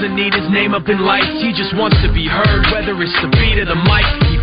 doesn't need his name up in lights, he just wants to be heard, whether it's the beat of the mic.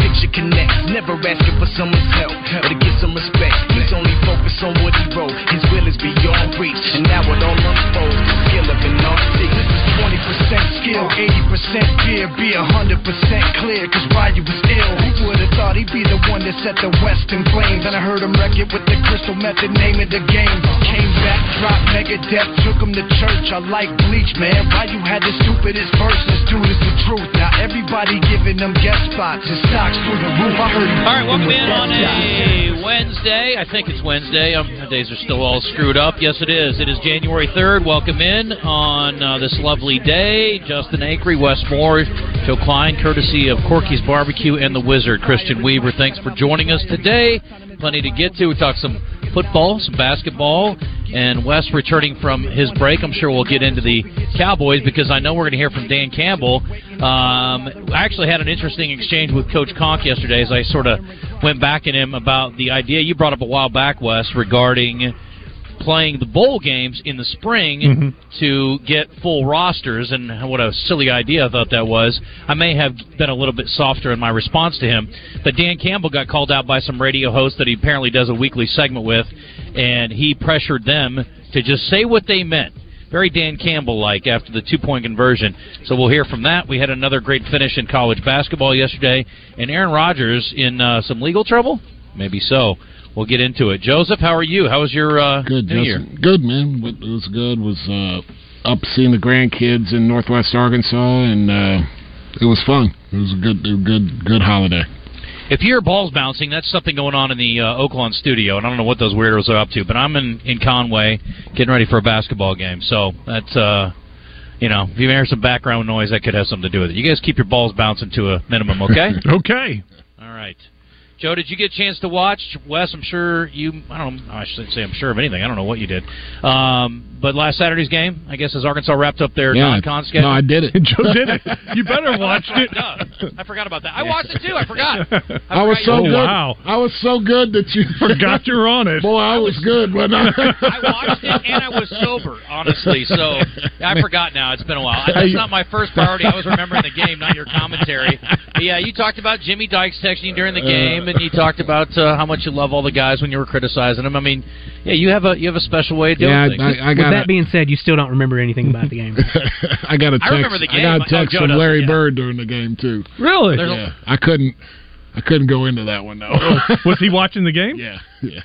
picture connects. Never asking for someone's help or to get some respect. He's only focused on what he wrote. His will is beyond reach, and now it all unfolds. The skill of an artist. This is 20% skill, 80% fear, be 100% clear, cause Ryu was ill. Who would've thought he'd be the that set the West in flames? And I heard him wreck it with the crystal method, name of the game. Came back, dropped Megadeth, took him to church. I like Bleach, man. Ryu had the stupidest verses, dude, it's the truth. Now everybody giving them guest spots, his stocks through the roof. I heard All right, welcome in on a Wednesday. I think it's Wednesday. Um, the days are still all screwed up. Yes, it is. It is January 3rd. Welcome in on uh, this lovely day. Justin Acree, Wes Moore, Joe Kleine, courtesy of Corky's Barbecue and the Wizard, Christian Weaver. Thanks for joining us today. Plenty to get to. We talked some football, some basketball, and Wes returning from his break. I'm sure we'll get into the Cowboys because I know we're going to hear from Dan Campbell. Um, I actually had an interesting exchange with Coach Conk yesterday as I sort of went back at him about the idea you brought up a while back, Wes, regarding playing the bowl games in the spring to get full rosters and what a silly idea I thought that was. I may have been a little bit softer in my response to him, but Dan Campbell got called out by some radio hosts that he apparently does a weekly segment with, and he pressured them to just say what they meant. Very Dan Campbell like after the two point conversion. So we'll hear from that. We had another great finish in college basketball yesterday, and Aaron Rodgers in uh, some legal trouble? Maybe so. We'll get into it. Joseph, how are you? How was your uh, Good, New Year? Good, man. It was good. Was uh, up seeing the grandkids in Northwest Arkansas, and uh, it was fun. It was a good, good, good holiday. If you hear balls bouncing, that's something going on in the uh, Oaklawn studio, and I don't know what those weirdos are up to. But I'm in in Conway getting ready for a basketball game, so that's uh, you know, if you hear some background noise, that could have something to do with it. You guys keep your balls bouncing to a minimum, okay? Okay. All right. Joe, did you get a chance to watch Wes? I'm sure you. I don't. Know, I shouldn't say I'm sure of anything. I don't know what you did. Um, but last Saturday's game, I guess, as Arkansas wrapped up their Yeah. non-con schedule. No, I did it. Joe did it. You better watch it. Duh. I forgot about that. I watched it too. I forgot. I, was forgot so you- Oh, good. wow. I was so good that you Forgot you're on it. Boy, I was good, wasn't I? I watched it and I was sober, honestly. So I forgot now. It's been a while. That's not my first priority. I was remembering the game, not your commentary. But yeah, you talked about Jimmy Dykes texting you during the game, and you talked about uh, how much you love all the guys when you were criticizing them. I mean, yeah, you have a you have a special way of doing Yeah, things. I, I With got. that being said, you still don't remember anything about the game. I got a text. I remember the game. I got Oh, a text Joe from Larry yeah. Bird during the game too. Really? There's Yeah, I couldn't. I couldn't go into that one though. Was he watching the game? yeah, yeah,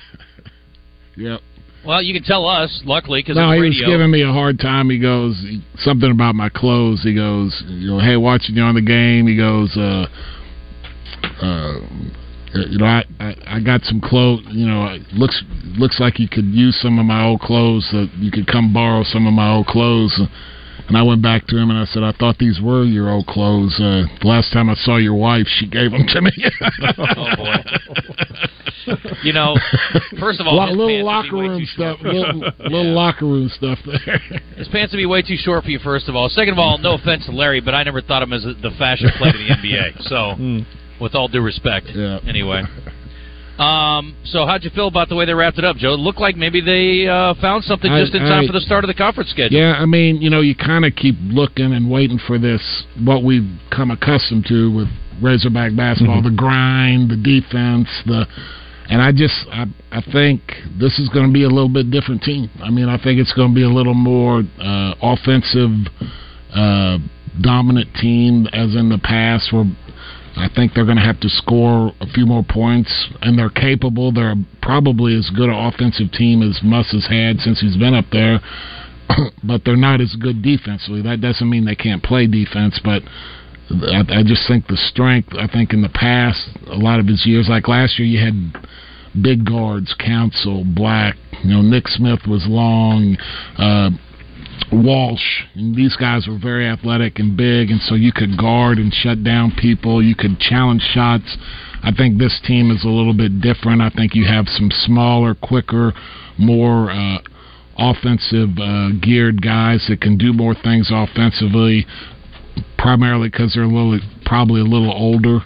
yep. well, you can tell us, luckily, because No, it's he was giving me a hard time. He goes something about my clothes. He goes, you know, hey, watching you on the game. He goes, uh, uh, Uh, you know, I, I I got some clothes. You know, it looks looks like you could use some of my old clothes. So you could come borrow some of my old clothes. Uh, and I went back to him and I said, I thought these were your old clothes. Uh, the last time I saw your wife, she gave them to me. Oh, boy. You know, first of all, Lo- little pants would be locker room stuff, little, little locker room stuff there. His pants would be way too short for you, first of all. Second of all, no offense to Larry, but I never thought of him as the fashion plate of the NBA. So, hmm. With all due respect, Yeah. anyway. Um, so how'd you feel about the way they wrapped it up, Joe? It looked like maybe they uh, found something I- just in time I- for the start of the conference schedule. Yeah, I mean, you know, you kind of keep looking and waiting for this, what we've come accustomed to with Razorback basketball, the grind, the defense, the. And I just, I, I think this is going to be a little bit different team. I mean, I think it's going to be a little more uh, offensive, uh, dominant team as in the past, where I think they're going to have to score a few more points, and they're capable. They're probably as good an offensive team as Muss has had since he's been up there, but they're not as good defensively. That doesn't mean they can't play defense, but I, I just think the strength. I think in the past, a lot of his years, like last year, you had big guards, Council, Black. You know, Nick Smith was long. Uh, Walsh. And these guys were very athletic and big, and so you could guard and shut down people. You could challenge shots. I think this team is a little bit different. I think you have some smaller, quicker, more uh, offensive uh, geared guys that can do more things offensively, primarily because they're a little, probably a little older.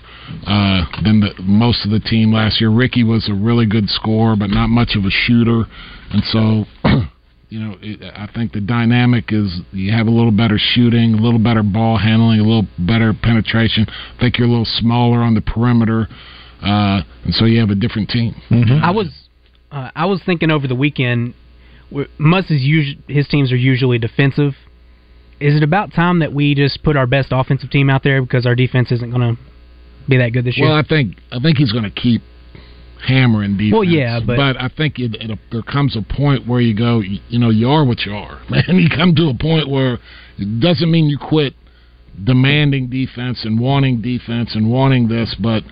Uh, than the, most of the team last year. Ricky was a really good scorer, but not much of a shooter, and so you know, it, I think the dynamic is you have a little better shooting, a little better ball handling, a little better penetration. I think you're a little smaller on the perimeter, uh, and so you have a different team. I was uh, I was thinking over the weekend. w- Muss is usu- his teams are usually defensive. Is it about time that we just put our best offensive team out there because our defense isn't going to be that good this year? Well, I think I think he's going to keep hammering defense. Well, yeah, but- I think it, it, there comes a point where you go, you, you know, you are what you are, man. You come to a point where it doesn't mean you quit demanding defense and wanting defense and wanting this, but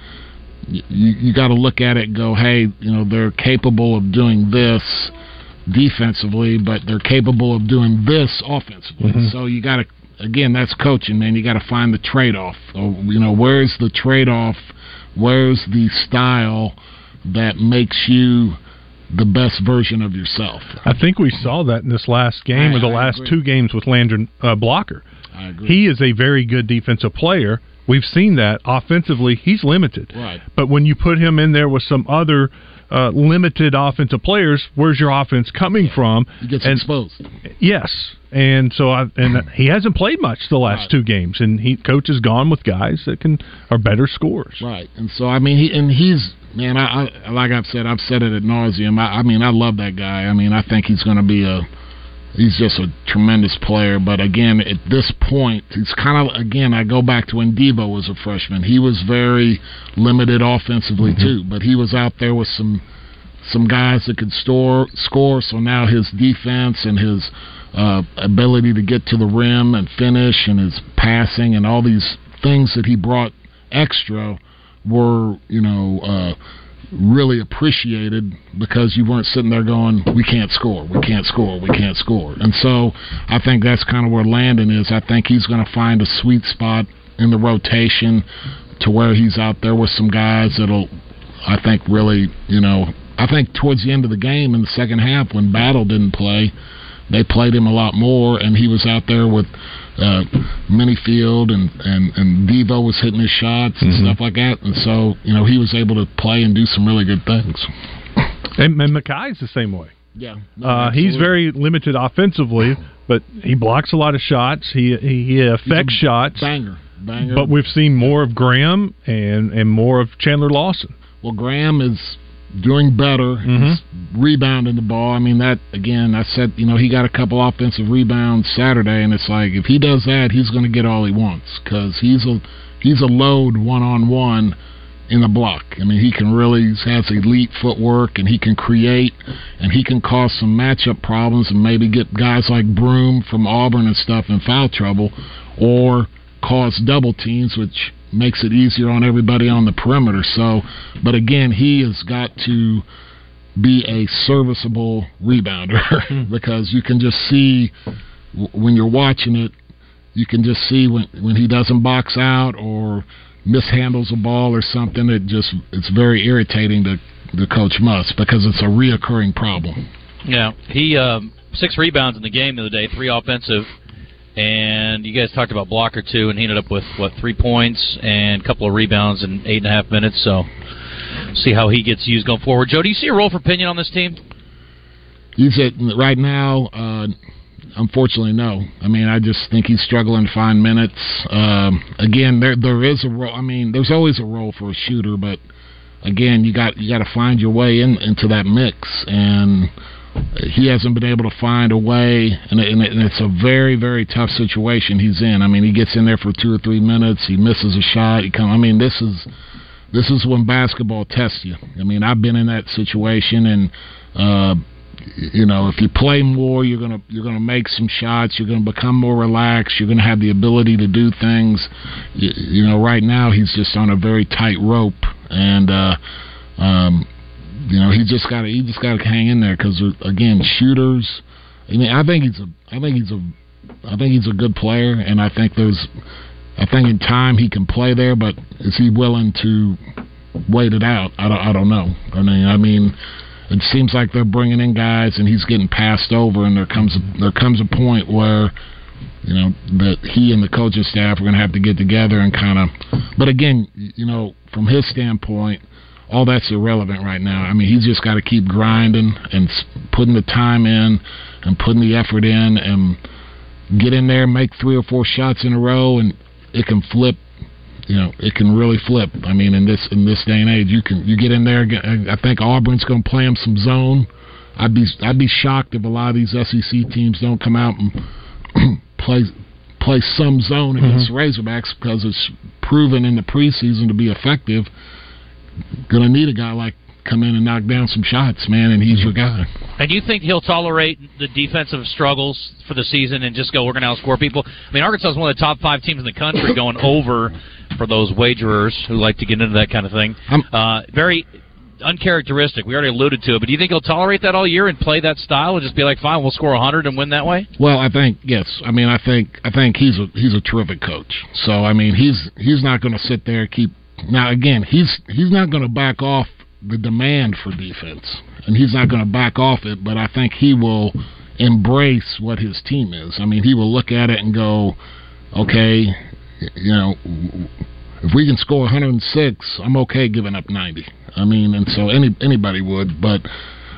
you, you got to look at it and go, hey, you know, they're capable of doing this defensively, but they're capable of doing this offensively. Mm-hmm. So you got to, again, that's coaching, man. You got to find the trade off. So, you know, where's the trade off? Where's the style that makes you the best version of yourself? I think we saw that in this last game I- or the I last agree. two games with Layden uh, Blocker. I agree. He is a very good defensive player. We've seen that offensively, he's limited. Right. But when you put him in there with some other uh, limited offensive players, where's your offense coming from? He gets And- exposed. Yes, and so I and he hasn't played much the last Right. two games, and he coach has gone with guys that can are better scores. Right, and so I mean, he and he's man. I, I like I've said, I've said it at nauseum. I, I mean, I love that guy. I mean, I think he's going to be a. He's just a tremendous player, but again, at this point, he's kind of again. I go back to when Devo was a freshman. He was very limited offensively too, but he was out there with some some guys that could store score. So now his defense and his uh, ability to get to the rim and finish, and his passing, and all these things that he brought extra were, you know, uh, really appreciated because you weren't sitting there going, "We can't score, we can't score, we can't score." And so I think that's kind of where Layden is. I think he's going to find a sweet spot in the rotation to where he's out there with some guys that'll, I think, really, you know, I think towards the end of the game in the second half when Battle didn't play, they played him a lot more, and he was out there with uh, Menifield and and and Devo was hitting his shots and stuff like that, and so you know he was able to play and do some really good things. And, and Makhi's the same way. Yeah, Uh, he's very limited offensively, but he blocks a lot of shots. He he, he affects shots. banger, banger. But we've seen more of Graham and and more of Chandler Lawson. Well, Graham is doing better. Mm-hmm. He's rebounding the ball. I mean, that again, I said, you know, he got a couple offensive rebounds Saturday, and it's like if he does that, he's going to get all he wants because he's a he's a load one on one in the block. I mean, he can really has elite footwork, and he can create, and he can cause some matchup problems, and maybe get guys like Broome from Auburn and stuff in foul trouble, or cause double teams, which makes it easier on everybody on the perimeter. So, but again, he has got to be a serviceable rebounder because you can just see when you're watching it, you can just see when when he doesn't box out or mishandles a ball or something. It just it's very irritating to the coach Muss because it's a reoccurring problem. Yeah, he um, six rebounds in the game the other day, three offensive, and you guys talked about blocker two, and he ended up with what three points and a couple of rebounds in eight and a half minutes. So see how he gets used going forward. Joe, do you see a role for Pinion on this team? You said right now, uh, unfortunately, no. I mean, I just think he's struggling to find minutes. Um, again, there there is a role. I mean, there's always a role for a shooter, but again, you got you got to find your way in into that mix, and he hasn't been able to find a way, and, and, and it's a very very tough situation he's in. I mean, he gets in there for two or three minutes, he misses a shot. He come. I mean, this is this is when basketball tests you. I mean, I've been in that situation, and. Uh, you know, if you play more, you're gonna you're gonna make some shots. You're gonna become more relaxed. You're gonna have the ability to do things. You, you know, right now he's just on a very tight rope, and uh, um, you know he just got to he just got to hang in there because uh, again, shooters. I mean, I think he's a I think he's a I think he's a good player, and I think there's I think in time he can play there, but is he willing to wait it out? I don't I don't know. I mean, I mean it seems like they're bringing in guys and he's getting passed over and there comes there comes a point where you know that he and the coaching staff are going to have to get together and kind of but again you know from his standpoint all that's irrelevant right now i mean he's just got to keep grinding and putting the time in and putting the effort in and get in there make three or four shots in a row and it can flip you know it can really flip. I mean, in this in this day and age, you can you get in there. I think Auburn's going to play him some zone. I'd be I'd be shocked if a lot of these SEC teams don't come out and play play some zone against mm-hmm. Razorbacks because it's proven in the preseason to be effective. Going to need a guy like come in and knock down some shots, man, and he's your guy. And you think he'll tolerate the defensive struggles for the season and just go, we're going to outscore people? I mean, Arkansas is one of the top five teams in the country going over for those wagerers who like to get into that kind of thing. Uh, very uncharacteristic. We already alluded to it, but do you think he'll tolerate that all year and play that style and just be like, fine, we'll score 100 and win that way? Well, I think yes. I mean, I think I think he's a he's a terrific coach. So I mean, he's he's not going to sit there and keep. Now again, he's he's not going to back off the demand for defense, and he's not going to back off it. But I think he will embrace what his team is. I mean, he will look at it and go, okay, you know, if we can score 106, I'm okay giving up 90. I mean, and so any anybody would, but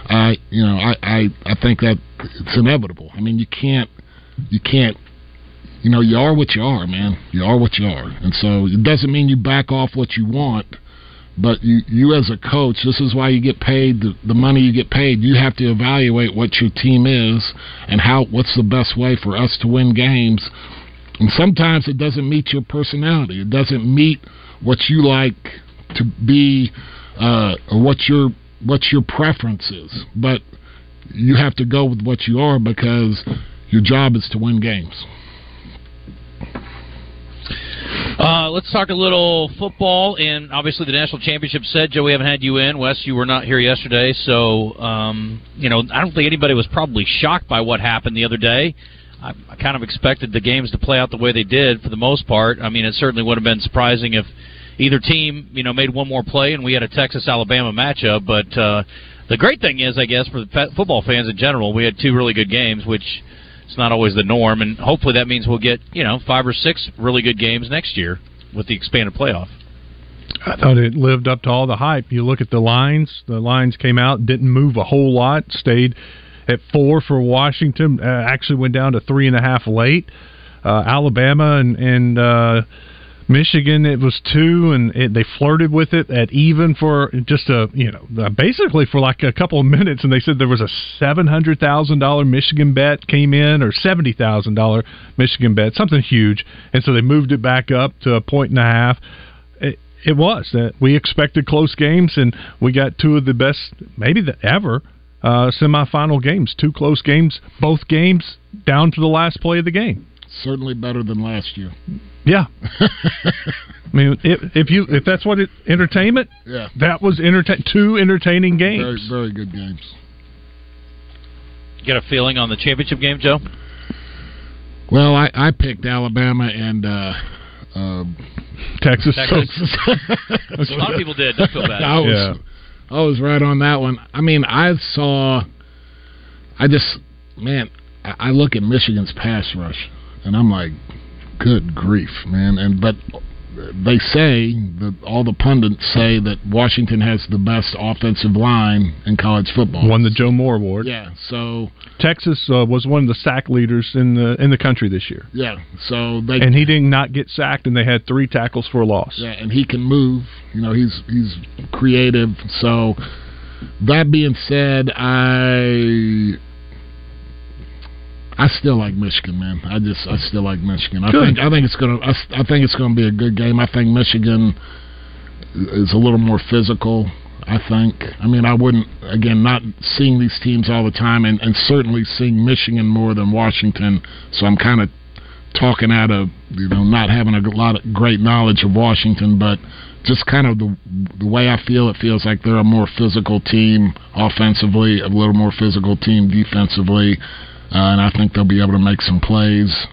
I, you know, I I I think that it's inevitable. I mean, you can't you can't you know, you are what you are, man. You are what you are. And so it doesn't mean you back off what you want, but you, you as a coach, this is why you get paid the, the money you get paid. You have to evaluate what your team is and how what's the best way for us to win games and sometimes it doesn't meet your personality. It doesn't meet what you like to be uh, or what your what your preference is. But you have to go with what you are because your job is to win games. Uh, let's talk a little football, and obviously the national championship said, Joe, we haven't had you in. Wes, you were not here yesterday, so um, you know I don't think anybody was probably shocked by what happened the other day. I, I kind of expected the games to play out the way they did for the most part. I mean, it certainly would have been surprising if either team, you know, made one more play and we had a Texas Alabama matchup. But uh, the great thing is, I guess, for the football fans in general, we had two really good games, which is not always the norm, and hopefully that means we'll get you know five or six really good games next year with the expanded playoff. I thought it lived up to all the hype. You look at the lines; the lines came out, didn't move a whole lot, stayed at four for Washington. Uh, actually went down to three and a half late. Uh, Alabama and, and uh, Michigan, it was two, and it, they flirted with it at even for just a you know basically for like a couple of minutes, and they said there was a seven hundred thousand dollar Michigan bet came in or seventy thousand dollar Michigan bet, something huge, and so they moved it back up to a point and a half. It, it was that we expected close games, and we got two of the best, maybe the ever uh, semifinal games. Two close games, both games down to the last play of the game. Certainly better than last year. Yeah, I mean, if, if you if that's what it entertainment, yeah, that was entertain two entertaining games. Very very good games. You got a feeling on the championship game, Joe? Well, I, I picked Alabama and uh, uh, Texas. Texas. a lot of people did. Don't feel bad. I was, yeah. I was right on that one. I mean, I saw. I just, man, I look at Michigan's pass rush, and I'm like, good grief, man. And but they say that all the pundits say that Washington has the best offensive line in college football. Won the Joe Moore Award. Yeah, so Texas uh, was one of the sack leaders in the in the country this year, yeah, so they and he did not get sacked, and they had three tackles for a loss. Yeah, and he can move. You know, he's he's creative. So that being said, I I still like Michigan, man. I just I still like Michigan. I Good. think I think it's gonna I, I think it's gonna be a good game. I think Michigan is a little more physical. I think. I mean, I wouldn't again not seeing these teams all the time, and, and certainly seeing Michigan more than Washington. So I'm kind of talking out of you know not having a lot of great knowledge of Washington, but just kind of the the way I feel. It feels like they're a more physical team offensively, a little more physical team defensively, uh, and I think they'll be able to make some plays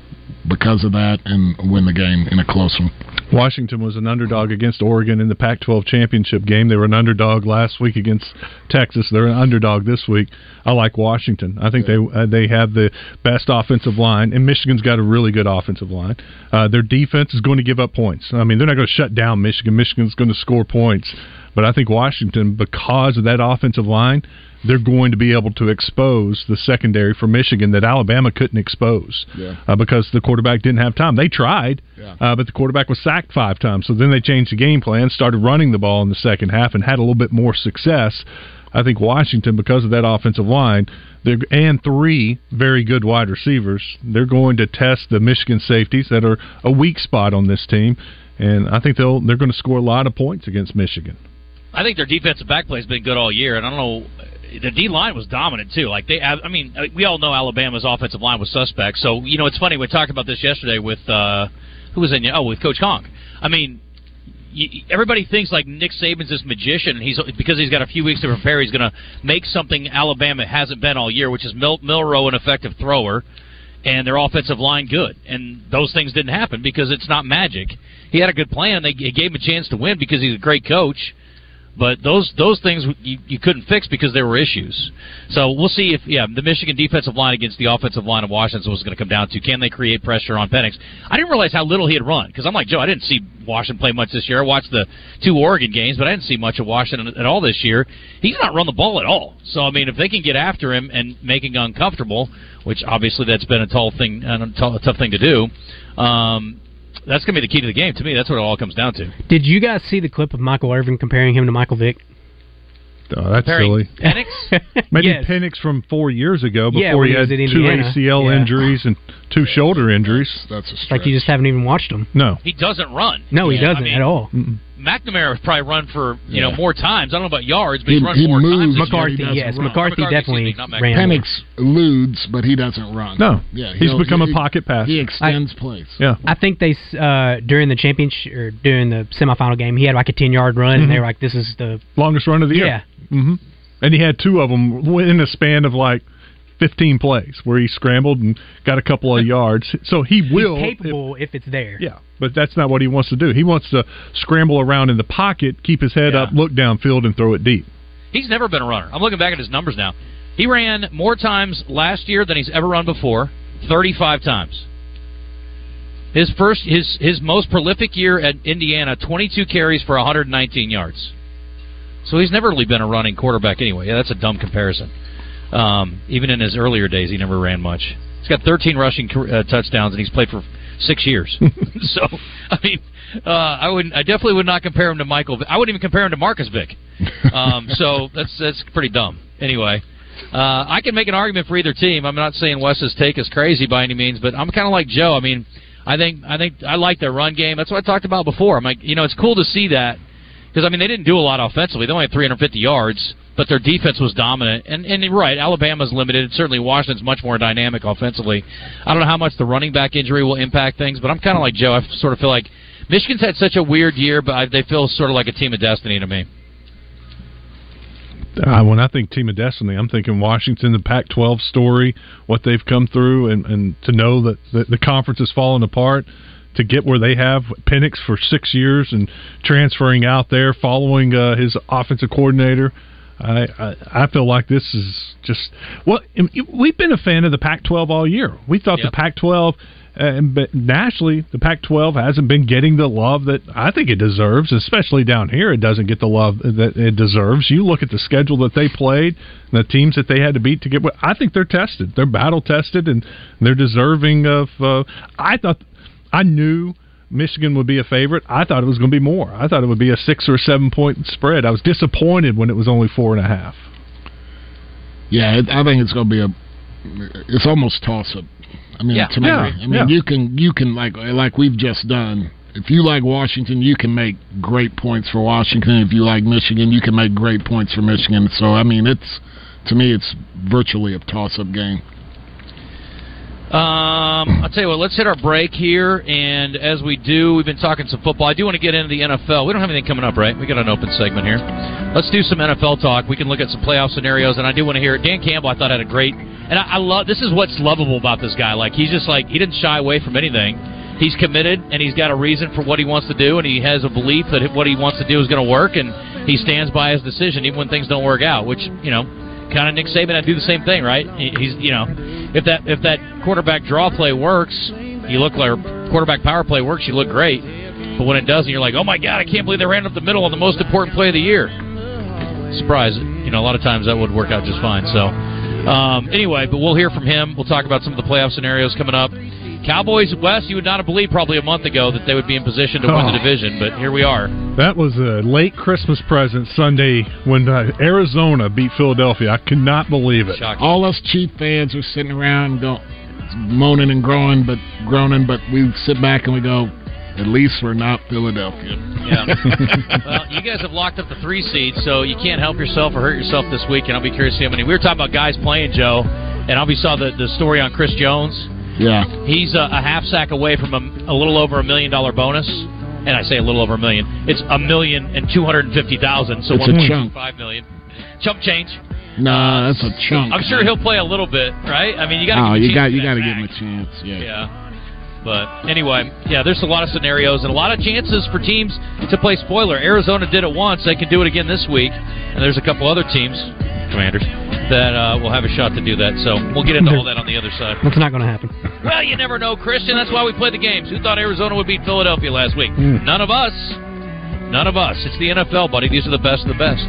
because of that and win the game in a close one. Washington was an underdog against Oregon in the Pac-12 championship game. They were an underdog last week against Texas. They're an underdog this week. I like Washington. I think they uh, they have the best offensive line, and Michigan's got a really good offensive line. Uh, their defense is going to give up points. I mean, they're not going to shut down Michigan. Michigan's going to score points, but I think Washington, because of that offensive line, they're going to be able to expose the secondary for Michigan that Alabama couldn't expose Yeah. uh, because the quarterback didn't have time. They tried, Yeah. uh, but the quarterback was sacked five times. So then they changed the game plan, started running the ball in the second half, and had a little bit more success. I think Washington, because of that offensive line, they're, and three very good wide receivers, they're going to test the Michigan safeties that are a weak spot on this team, and I think they'll they're going to score a lot of points against Michigan. I think their defensive back play has been good all year, and I don't know. The D line was dominant too. Like they, I mean, we all know Alabama's offensive line was suspect. So you know, it's funny. We talked about this yesterday with uh, who was in? Oh, with Coach Conk. I mean, everybody thinks like Nick Saban's this magician, he's because he's got a few weeks to prepare. He's going to make something Alabama hasn't been all year, which is Mil- Milroe an effective thrower, and their offensive line good. And those things didn't happen because it's not magic. He had a good plan. They it gave him a chance to win because he's a great coach. But those those things you, you couldn't fix because there were issues. So we'll see if yeah the Michigan defensive line against the offensive line of Washington was going to come down to can they create pressure on Penix. I didn't realize how little he had run because I'm like Joe I didn't see Washington play much this year. I watched the two Oregon games, but I didn't see much of Washington at all this year. He's not run the ball at all. So I mean if they can get after him and make him uncomfortable, which obviously that's been a tall thing a tough- a tough thing to do. Um, that's going to be the key to the game to me. That's what it all comes down to. Did you guys see the clip of Michael Irvin comparing him to Michael Vick? Oh, that's Comparing silly. Penix? Maybe Yes. Penix from four years ago before when he he had at two ACL Yeah. injuries and two shoulder injuries. That's a stretch. Like you just haven't even watched him. No. He doesn't run. No, he Yeah, I doesn't mean, at all. Mm-mm. McNamara has probably run for you know more times. I don't know about yards, but He- he's run he more moves, times. McCarthy, he yes, run. McCarthy, McCarthy, definitely me, ran. more. Penix eludes, but he doesn't run. No. Yeah, He's he'll- become a pocket passer. He extends plays. Yeah. I think they uh, during the championship or during the semifinal game, he had like a ten yard run, and they Mhm. were like, "This is the Longest run of the yeah." year. hmm And he had two of them in a span of like 15 plays where he scrambled and got a couple of yards. So he will. He's capable if, it's there. yeah, but that's not what he wants to do. He wants to scramble around in the pocket, keep his head Yeah. up, look downfield, and throw it deep. He's never been a runner. I'm looking back at his numbers now. He ran more times last year than he's ever run before, 35 times. His first, his his most prolific year at Indiana, 22 carries for 119 yards. So he's never really been a running quarterback anyway. Yeah, that's a dumb comparison. Um, even in his earlier days, he never ran much. He's got 13 rushing uh, touchdowns, and he's played for six years. so, I mean, uh, I would, I definitely would not compare him to Michael. Vick. I wouldn't even compare him to Marcus Vick. Um, so that's that's pretty dumb. Anyway, uh, I can make an argument for either team. I'm not saying Wes's take is crazy by any means, but I'm kind of like Joe. I mean, I think I think I like their run game. That's what I talked about before. I'm like, you know, it's cool to see that because I mean they didn't do a lot offensively. They only had 350 yards, but their defense was dominant. And and right, Alabama's limited. Certainly Washington's much more dynamic offensively. I don't know how much the running back injury will impact things, but I'm kind of like Joe. I sort of feel like Michigan's had such a weird year, but I, they feel sort of like a team of destiny to me. Uh, when I think team of destiny, I'm thinking Washington, the Pac-12 story, what they've come through, and, and to know that the, the conference has fallen apart, to get where they have Penix for six years and transferring out there, following uh, his offensive coordinator. I, I I feel like this is just well. We've been a fan of the Pac-12 all year. We thought Yep. the Pac-12, uh, but nationally, the Pac-12 hasn't been getting the love that I think it deserves. Especially down here, it doesn't get the love that it deserves. You look at the schedule that they played, the teams that they had to beat to get. I think they're tested. They're battle tested, and they're deserving of. Uh, I thought, I knew. Michigan would be a favorite. I thought it was going to be more. I thought it would be a six or seven point spread. I was disappointed when it was only four and a half. Yeah, it, I think it's going to be a. It's almost toss up. I mean, Yeah. to me, Yeah, I mean, yeah. you can you can like like we've just done. If you like Washington, you can make great points for Washington. If you like Michigan, you can make great points for Michigan. So I mean, it's to me, it's virtually a toss up game. Um, I'll tell you what. Let's hit our break here, and as we do, we've been talking some football. I do want to get into the NFL. We don't have anything coming up, right? We got an open segment here. Let's do some NFL talk. We can look at some playoff scenarios, and I do want to hear it. Dan Campbell, I thought had a great, and I, I love. This is what's lovable about this guy. Like he's just like he didn't shy away from anything. He's committed, and he's got a reason for what he wants to do, and he has a belief that what he wants to do is going to work, and he stands by his decision even when things don't work out. Which you know kind of Nick Saban. I do the same thing, right? He- He's you know, if that if that quarterback draw play works, you look like quarterback power play works, you look great. But when it doesn't, you're like, oh my god, I can't believe they ran up the middle on the most important play of the year. Surprise! You know, a lot of times that would work out just fine. So um, anyway, but we'll hear from him. We'll talk about some of the playoff scenarios coming up. Cowboys West, you would not have believed probably a month ago that they would be in position to win the Oh. division, but here we are. That was a late Christmas present Sunday when uh, Arizona beat Philadelphia. I could not believe it. Shocking. All us Chief fans are sitting around go, moaning and groaning, but groaning, but we sit back and we go, at least we're not Philadelphia. Yeah. well, you guys have locked up the three seeds, so you can't help yourself or hurt yourself this week. And I'll be curious to see how many. We were talking about guys playing, Joe, and I'll be saw the the story on Chris Jones. Yeah. He's a, a half sack away from a, a little over a million dollar bonus. And I say a little over a million. It's a million and two hundred and fifty thousand. So It's a chunk. five million. Chump change. Nah, uh, that's a chunk. I'm sure he'll play a little bit, right? I mean, you got. Oh, give him a you got to you got to give him a chance. Yeah. Yeah. But anyway, yeah, there's a lot of scenarios and a lot of chances for teams to play spoiler. Arizona did it once; they can do it again this week. And there's a couple other teams, Commanders, that uh, will have a shot to do that. So we'll get into all that on the other side. That's not going to happen. Well, you never know, Christian. That's why we play the games. Who thought Arizona would beat Philadelphia last week? None of us. None of us. It's the NFL, buddy. These are the best of the best.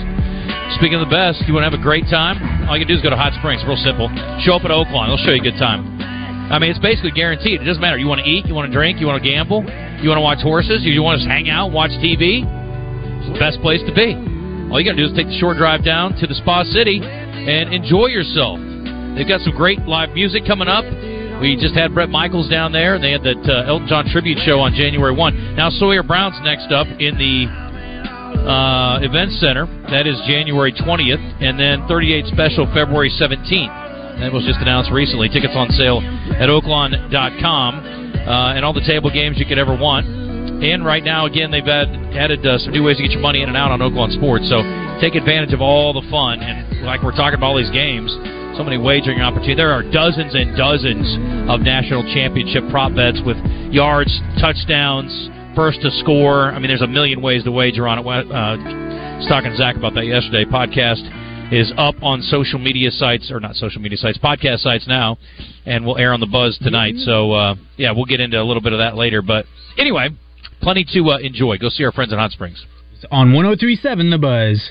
Speaking of the best, you want to have a great time? All you can do is go to Hot Springs. Real simple. Show up at Oaklawn. They'll show you a good time. I mean, it's basically guaranteed. It doesn't matter. You want to eat, you want to drink, you want to gamble, you want to watch horses, you want to just hang out, watch TV. It's the best place to be. All you got to do is take the short drive down to the Spa City and enjoy yourself. They've got some great live music coming up. We just had Bret Michaels down there. And they had that uh, Elton John tribute show on January 1. Now Sawyer Brown's next up in the uh, Event Center. That is January 20th. And then 38 Special February 17th. That was just announced recently. Tickets on sale at oaklawn.com. Uh, and all the table games you could ever want. And right now, again, they've had, added uh, some new ways to get your money in and out on Oaklawn Sports. So take advantage of all the fun. And like we're talking about all these games, so many wagering opportunities. There are dozens and dozens of national championship prop bets with yards, touchdowns, first to score. I mean, there's a million ways to wager on it. Uh, I was talking to Zach about that yesterday. Podcast is up on social media sites, or not social media sites, podcast sites now, and we'll air on the Buzz tonight. So, uh, yeah, we'll get into a little bit of that later. But anyway, plenty to uh, enjoy. Go see our friends at Hot Springs. On 1037 The Buzz.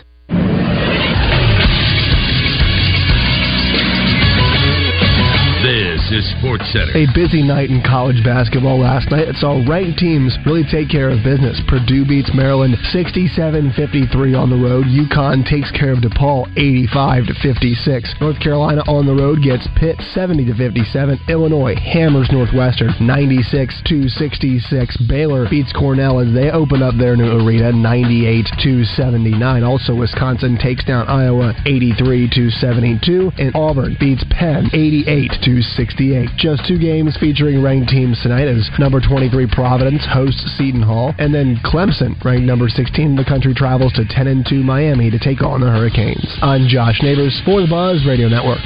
Sports Center. A busy night in college basketball last night. It saw ranked teams really take care of business. Purdue beats Maryland 67-53 on the road. UConn takes care of DePaul 85-56. North Carolina on the road gets Pitt 70-57. Illinois hammers Northwestern 96-66. Baylor beats Cornell as they open up their new arena 98-79. Also, Wisconsin takes down Iowa 83-72. And Auburn beats Penn 88 to 68. Just two games featuring ranked teams tonight as number 23 Providence hosts Seton Hall, and then Clemson, ranked number 16 in the country, travels to 10 and 2 Miami to take on the Hurricanes. I'm Josh Neighbors for the Buzz Radio Network.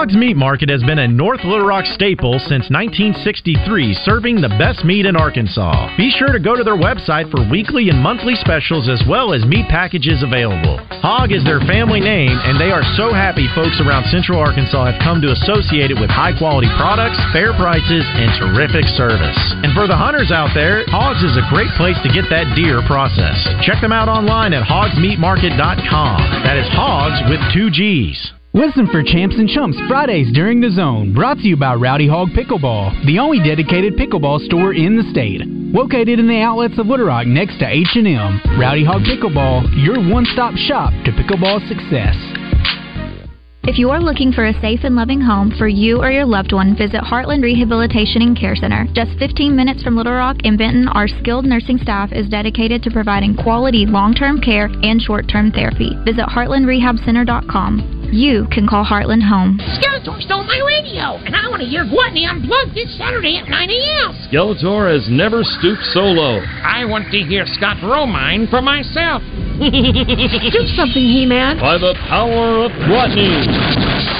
Hogs Meat Market has been a North Little Rock staple since 1963, serving the best meat in Arkansas. Be sure to go to their website for weekly and monthly specials as well as meat packages available. Hog is their family name, and they are so happy folks around Central Arkansas have come to associate it with high quality products, fair prices, and terrific service. And for the hunters out there, Hogs is a great place to get that deer processed. Check them out online at hogsmeatmarket.com. That is Hogs with two G's. Listen for Champs and Chumps Fridays during the zone. Brought to you by Rowdy Hog Pickleball, the only dedicated pickleball store in the state. Located in the outlets of Little Rock next to H&M. Rowdy Hog Pickleball, your one-stop shop to pickleball success. If you are looking for a safe and loving home for you or your loved one, visit Heartland Rehabilitation and Care Center. Just 15 minutes from Little Rock and Benton, our skilled nursing staff is dedicated to providing quality long-term care and short-term therapy. Visit heartlandrehabcenter.com. You can call Heartland home. Skeletor stole my radio, and I want to hear Gluttony Unplugged this Saturday at 9 a.m. Skeletor has never stooped so low. I want to hear Scott Romine for myself. Do something, He-Man. By the power of gluttony.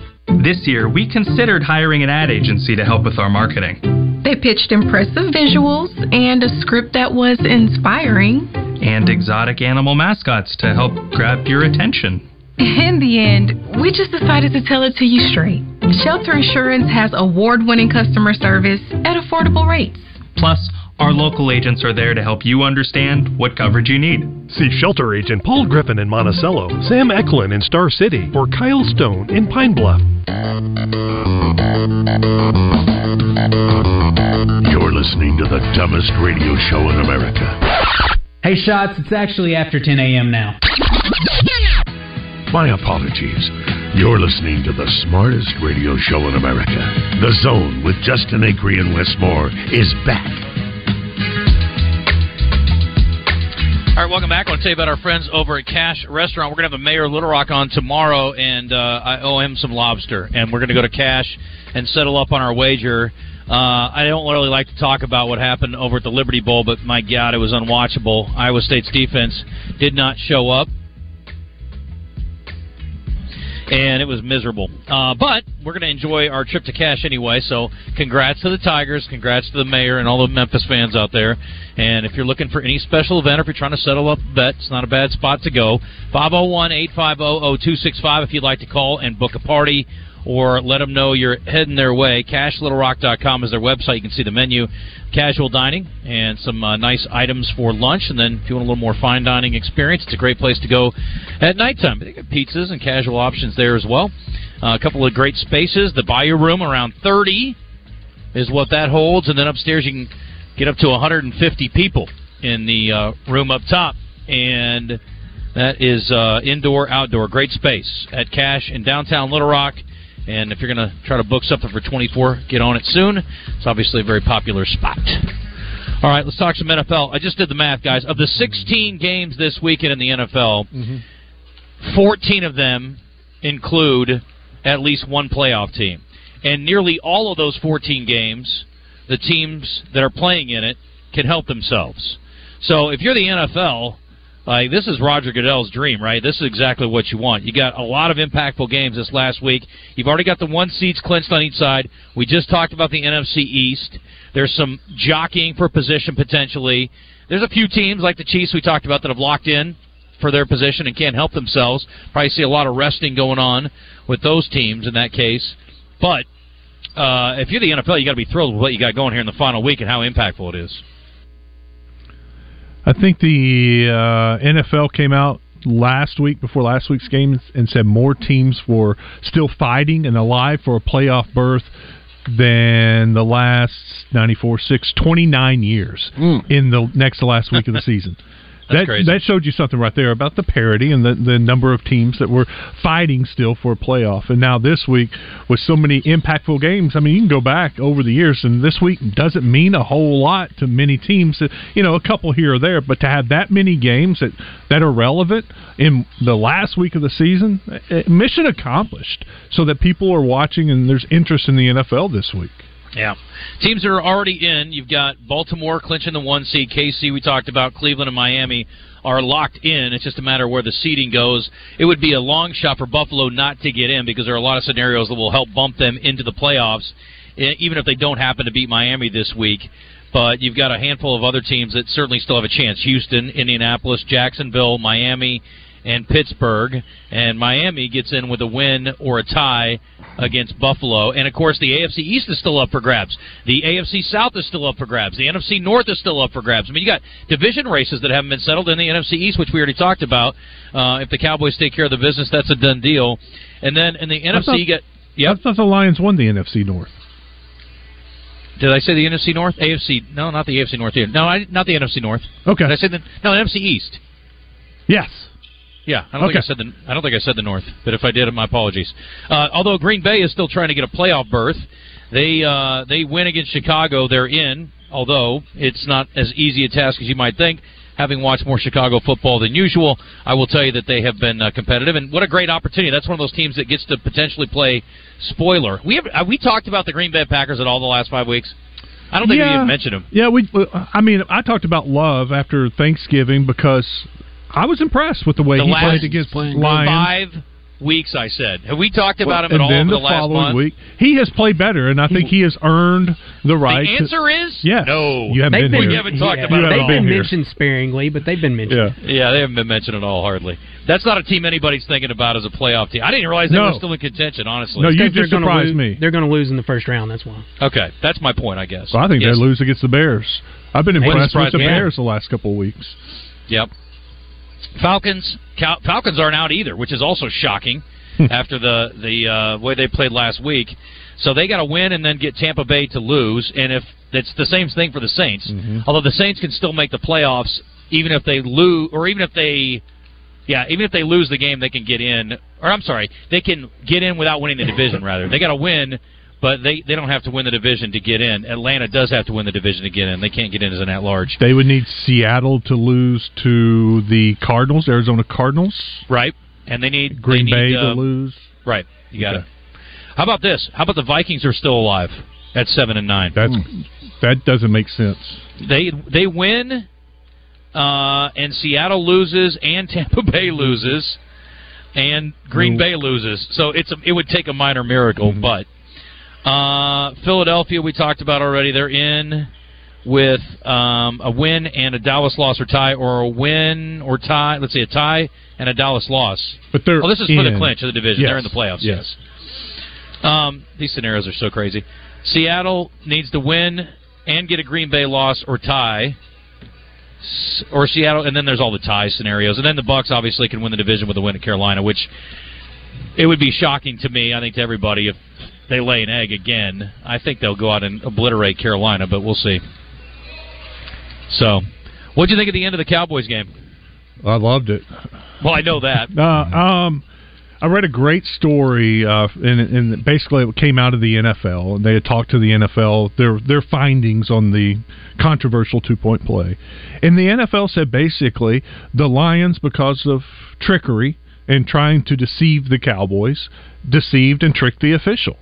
This year, we considered hiring an ad agency to help with our marketing. They pitched impressive visuals and a script that was inspiring. And exotic animal mascots to help grab your attention. In the end, we just decided to tell it to you straight. Shelter Insurance has award winning customer service at affordable rates. Plus, our local agents are there to help you understand what coverage you need. See shelter agent Paul Griffin in Monticello, Sam Eklund in Star City, or Kyle Stone in Pine Bluff. You're listening to the dumbest radio show in America. Hey, Shots, it's actually after 10 a.m. now. My apologies. You're listening to the smartest radio show in America. The Zone with Justin Acree and Wes Moore is back. All right, welcome back. I want to tell you about our friends over at Cache Restaurant. We're going to have a Mayor Little Rock on tomorrow, and uh, I owe him some lobster. And we're going to go to Cache and settle up on our wager. Uh, I don't really like to talk about what happened over at the Liberty Bowl, but my God, it was unwatchable. Iowa State's defense did not show up and it was miserable. Uh, but we're going to enjoy our trip to Cache anyway. So, congrats to the Tigers, congrats to the mayor, and all the Memphis fans out there. And if you're looking for any special event, or if you're trying to settle up a bet, it's not a bad spot to go. 501 850 0265 if you'd like to call and book a party or let them know you're heading their way. CacheLittleRock.com is their website. You can see the menu, casual dining, and some uh, nice items for lunch. And then if you want a little more fine dining experience, it's a great place to go at nighttime. They got pizzas and casual options there as well. Uh, a couple of great spaces. The Bayou Room, around 30, is what that holds. And then upstairs, you can get up to 150 people in the uh, room up top. And that is uh, indoor, outdoor. Great space at Cache in downtown Little Rock. And if you're going to try to book something for 24, get on it soon. It's obviously a very popular spot. All right, let's talk some NFL. I just did the math, guys. Of the 16 games this weekend in the NFL, Mm-hmm. 14 of them include at least one playoff team. And nearly all of those 14 games, the teams that are playing in it can help themselves. So if you're the NFL, like this is Roger Goodell's dream, right? This is exactly what you want. You got a lot of impactful games this last week. You've already got the one seeds clinched on each side. We just talked about the NFC East. There's some jockeying for position potentially. There's a few teams like the Chiefs we talked about that have locked in for their position and can't help themselves. Probably see a lot of resting going on with those teams in that case. But uh, if you're the NFL, you got to be thrilled with what you got going here in the final week and how impactful it is. I think the uh, NFL came out last week before last week's game and said more teams were still fighting and alive for a playoff berth than the last 94 6 29 years in the next to last week of the season that crazy. that showed you something right there about the parity and the the number of teams that were fighting still for a playoff. And now this week with so many impactful games, I mean, you can go back over the years, and this week doesn't mean a whole lot to many teams. You know, a couple here or there, but to have that many games that that are relevant in the last week of the season, eh, mission accomplished. So that people are watching and there's interest in the NFL this week. Yeah. Teams that are already in, you've got Baltimore clinching the one seed. KC, we talked about. Cleveland and Miami are locked in. It's just a matter of where the seeding goes. It would be a long shot for Buffalo not to get in because there are a lot of scenarios that will help bump them into the playoffs, even if they don't happen to beat Miami this week. But you've got a handful of other teams that certainly still have a chance Houston, Indianapolis, Jacksonville, Miami, and Pittsburgh. And Miami gets in with a win or a tie against Buffalo. And of course, the AFC East is still up for grabs. The AFC South is still up for grabs. The NFC North is still up for grabs. I mean, you got division races that haven't been settled in the NFC East, which we already talked about. Uh, if the Cowboys take care of the business, that's a done deal. And then in the NFC, thought- you get. Yep. I thought the Lions won the NFC North. Did I say the NFC North? AFC? No, not the AFC North. Either. No, I, not the NFC North. Okay. Did I say the no NFC East? Yes. Yeah, I don't think I said the I don't think I said the North, but if I did, my apologies. Uh, although Green Bay is still trying to get a playoff berth, they uh, they win against Chicago. They're in, although it's not as easy a task as you might think. Having watched more Chicago football than usual, I will tell you that they have been uh, competitive, and what a great opportunity! That's one of those teams that gets to potentially play spoiler. We have uh, we talked about the Green Bay Packers at all the last five weeks. I don't think we even mentioned them. Yeah, we. I mean, I talked about Love after Thanksgiving because I was impressed with the way The he last played against Lions. five weeks. I said, have we talked about him at all then over the, the, last following month? week, he has played better, and I think he has earned the right. The to- answer is yes. no. You haven't They've been been, here. We haven't talked yeah, about it at They've all. been here. mentioned sparingly, but they've been mentioned. Yeah. Yeah, they haven't been mentioned at all, hardly. That's not a team anybody's thinking about as a playoff team. I didn't realize they No. were still in contention, honestly. No, you Because they're just gonna surprised lose, me. They're going to lose in the first round. That's why. Okay, that's my point, I guess. So I think Yes. they lose against the Bears. I've been impressed with the. Bears the last couple of weeks. Yep. Falcons Cal- Falcons aren't out either, which is also shocking after the the uh, way they played last week. So they got to win and then get Tampa Bay to lose, and if it's the same thing for the Saints. Although the Saints can still make the playoffs even if they lose, or even if they, yeah, even if they lose the game, they can get in. Or I'm sorry, they can get in without winning the division. Rather, they got to win. But they, they don't have to win the division to get in. Atlanta does have to win the division to get in. They can't get in as an at large. They would need Seattle to lose to the Cardinals, Arizona Cardinals. Right. And they need Green they need, Bay to uh, lose. Right. You got Okay. it. How about this? How about the Vikings are still alive at seven and nine? That's that doesn't make sense. They they win, uh, and Seattle loses, and Tampa Bay loses, and Green Mm. Bay loses. So it's a, it would take a minor miracle, Mm-hmm. but uh, Philadelphia we talked about already. They're in with um, a win and a Dallas loss or tie, or a win or tie. Let's see, a tie and a Dallas loss. But they're Oh, this is for the clinch of the division. Yes. They're in the playoffs. Yes. Um, these scenarios are so crazy. Seattle needs to win and get a Green Bay loss or tie, or Seattle, and then there's all the tie scenarios, and then the Bucks obviously can win the division with a win at Carolina, which it would be shocking to me. I think to everybody if they lay an egg again. I think they'll go out and obliterate Carolina, but we'll see. So, what do you think at the end of the Cowboys game? I loved it. Well, I know that. Uh, um, I read a great story, uh, and, and basically it came out of the NFL, and they had talked to the NFL their their findings on the controversial two point play, and the NFL said basically the Lions, because of trickery and trying to deceive the Cowboys, deceived and tricked the official.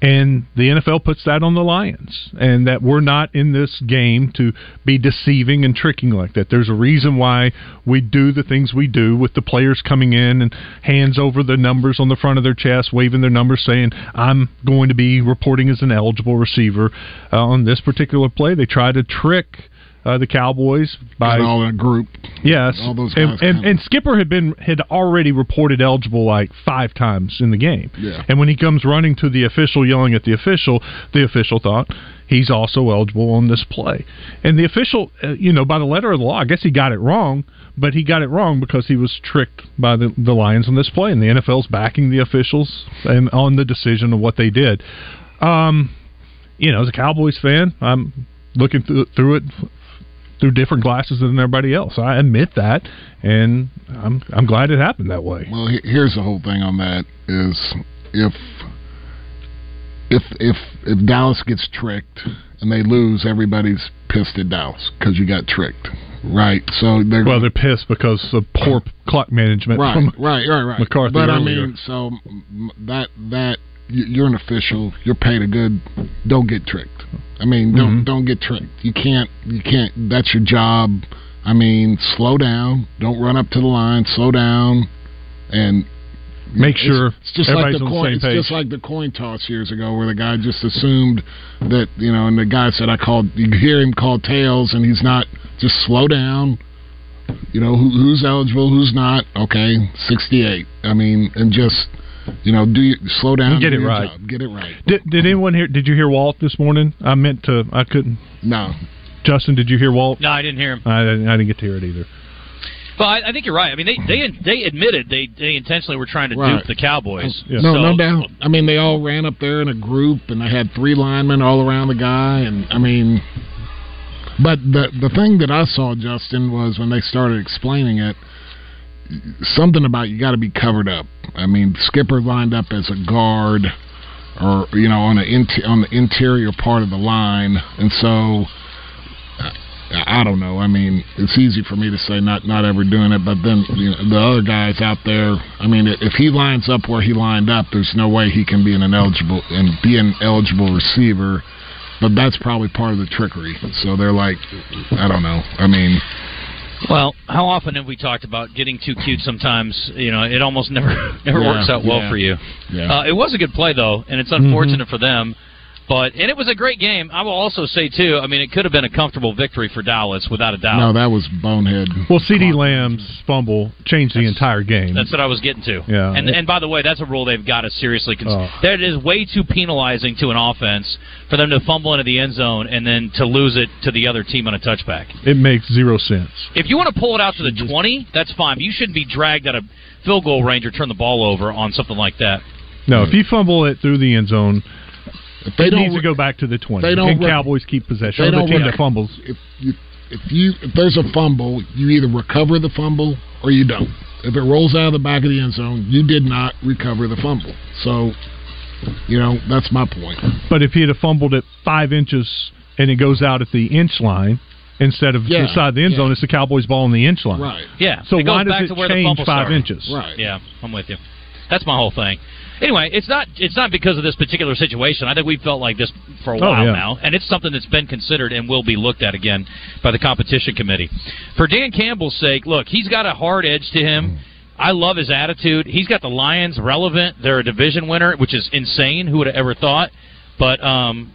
And the NFL puts that on the Lions, and that we're not in this game to be deceiving and tricking like that. There's a reason why we do the things we do with the players coming in and hands over the numbers on the front of their chest, waving their numbers, saying, I'm going to be reporting as an eligible receiver. Uh, on this particular play, they try to trick uh, the Cowboys by all that group. Yes, All those and, guys and, and Skipper had been had already reported eligible like five times in the game. Yeah. And when he comes running to the official, yelling at the official, the official thought he's also eligible on this play. And the official, uh, you know, by the letter of the law, I guess he got it wrong, but he got it wrong because he was tricked by the the Lions on this play, and the NFL's backing the officials and on the decision of what they did. Um, you know, as a Cowboys fan, I'm looking through, through it through different glasses than everybody else. I admit that, and I'm I'm glad it happened that way. Well, here's the whole thing on that is if if if if Dallas gets tricked and they lose, everybody's pissed at Dallas because you got tricked, right? So they're Well, they're pissed because of poor clock management right, from right, right, right. McCarthy. But I mean, so that that you're an official. You're paid a good. Don't get tricked. I mean, don't Mhm. don't get tricked. You can't. You can't. That's your job. I mean, slow down. Don't run up to the line. Slow down, and Make sure it's just like the on the coin. it's page. just like the coin toss years ago, where the guy just assumed that you know, and the guy said, "I called." You hear him call tails, and he's not. Just slow down. You know who, who's eligible, who's not. Okay, sixty-eight. I mean, and just you know, do you, slow down. Get it right. job, Get it right. Did, did anyone hear? Did you hear Walt this morning? I meant to. I couldn't. No. Justin, did you hear Walt? No, I didn't hear him. I, didn't- I didn't get to hear it either. But I, I think you're right. I mean, they mm-hmm. they they admitted they they intentionally were trying to Right. dupe the Cowboys. Oh, no, So- no doubt. I mean, they all ran up there in a group, and they had three linemen all around the guy, and I mean, but the the thing that I saw, Justin, was when they started explaining it, something about you got to be covered up. I mean, Skipper lined up as a guard, or you know, on the inter- on the interior part of the line, and so. I- I don't know. I mean, it's easy for me to say not not ever doing it, but then you know, the other guys out there. I mean, if he lines up where he lined up, there's no way he can be an eligible and be an eligible receiver. But that's probably part of the trickery. So they're like, I don't know. I mean, Well, how often have we talked about getting too cute? Sometimes you know it almost never never Yeah, works out well yeah, for you. yeah. Uh, it was a good play though, and it's unfortunate for them. But and it was a great game. I will also say too. I mean, it could have been a comfortable victory for Dallas without a doubt. no, that was bonehead. Well, CeeDee Lamb's fumble changed the entire game. That's what I was getting to. Yeah. And and by the way, that's a rule they've got to seriously consider. Oh. That is way too penalizing to an offense for them to fumble into the end zone and then to lose it to the other team on a touchback. It makes zero sense. If you want to pull it out to the 20, that's fine. But you shouldn't be dragged out of field goal range or turn the ball over on something like that. No, if you fumble it through the end zone, they it don't needs to go back to the twenty. they don't and re- Cowboys keep possession. they Or the don't team re- that fumbles. If you if you if there's a fumble, you either recover the fumble or you don't. If it rolls out of the back of the end zone, you did not recover the fumble. So, you know, that's my point. But if he had fumbled it five inches and it goes out at the inch line instead of Yeah, inside the end yeah. zone, it's the Cowboys' ball on the inch line. Right. Yeah. So it goes why does back it to where change five started. inches? Right. Yeah, I'm with you. That's my whole thing. Anyway, it's not it's not because of this particular situation. I think we've felt like this for a Oh, while yeah. now, and it's something that's been considered and will be looked at again by the competition committee. For Dan Campbell's sake, look, he's got a hard edge to him. I love his attitude. He's got the Lions relevant. They're a division winner, which is insane. Who would have ever thought? But um,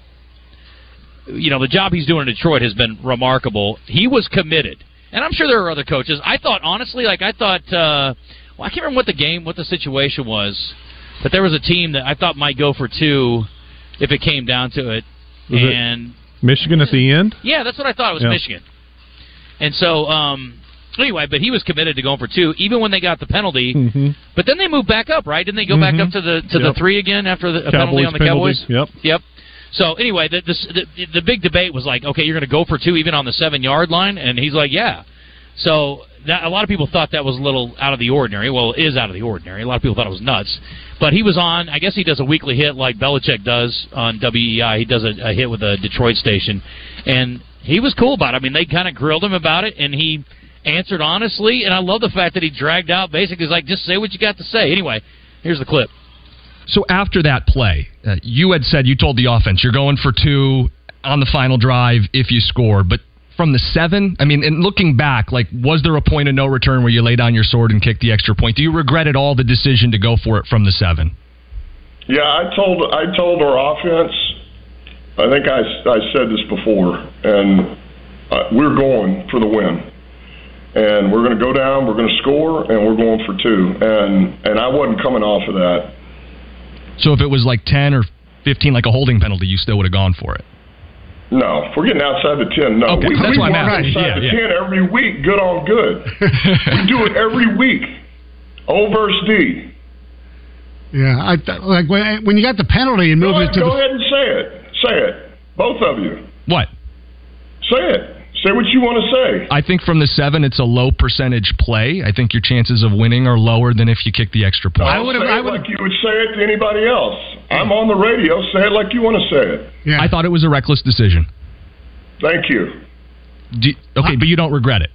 you know, the job he's doing in Detroit has been remarkable. He was committed, and I'm sure there are other coaches. I thought honestly, like I thought, uh, well, I can't remember what the game, what the situation was, but there was a team that I thought might go for two if it came down to it, Was it- and Michigan at the end. yeah, that's what I thought. It was Yeah. Michigan, and so um, anyway, but he was committed to going for two, even when they got the penalty. Mm-hmm. But then they moved back up, right? Didn't they go back Mhm. up to the to Yep. the three again after the a penalty on the penalty. Cowboys? Yep. Yep. So anyway, the, the the the big debate was like, okay, you're going to go for two even on the seven yard line, and he's like, yeah. So that, a lot of people thought that was a little out of the ordinary. Well, it is out of the ordinary. A lot of people thought it was nuts. But he was on. I guess he does a weekly hit like Belichick does on WEEI. He does a, a hit with a Detroit station, and he was cool about it. I mean, they kind of grilled him about it, and he answered honestly. And I love the fact that he dragged out basically, he's like, just say what you got to say. Anyway, here's the clip. So after that play, uh, you had said you told the offense you're going for two on the final drive if you score, but from the seven, I mean, and looking back, like, was there a point of no return where you lay down your sword and kicked the extra point? Do you regret at all the decision to go for it from the seven? Yeah, I told I told our offense. I think I, I said this before, and uh, we're going for the win, and we're going to go down. We're going to score, and we're going for two. And and I wasn't coming off of that. So if it was like ten or fifteen, like a holding penalty, you still would have gone for it. No, if we're getting outside the ten. No, Okay, we, that's we why outside Yeah, the yeah. ten every week. Good on good. we do it every week. O versus D. Yeah, I th- like when when you got the penalty and moved ahead, it to go the ahead and say it. Say it. Both of you. What? Say it. Say what you want to say. I think from the seven, it's a low percentage play. I think your chances of winning are lower than if you kick the extra point. I would say it like you would say it to anybody else. I'm on the radio. Say it like you want to say it. Yeah. I thought it was a reckless decision. Thank you. Do, okay, but you don't regret it.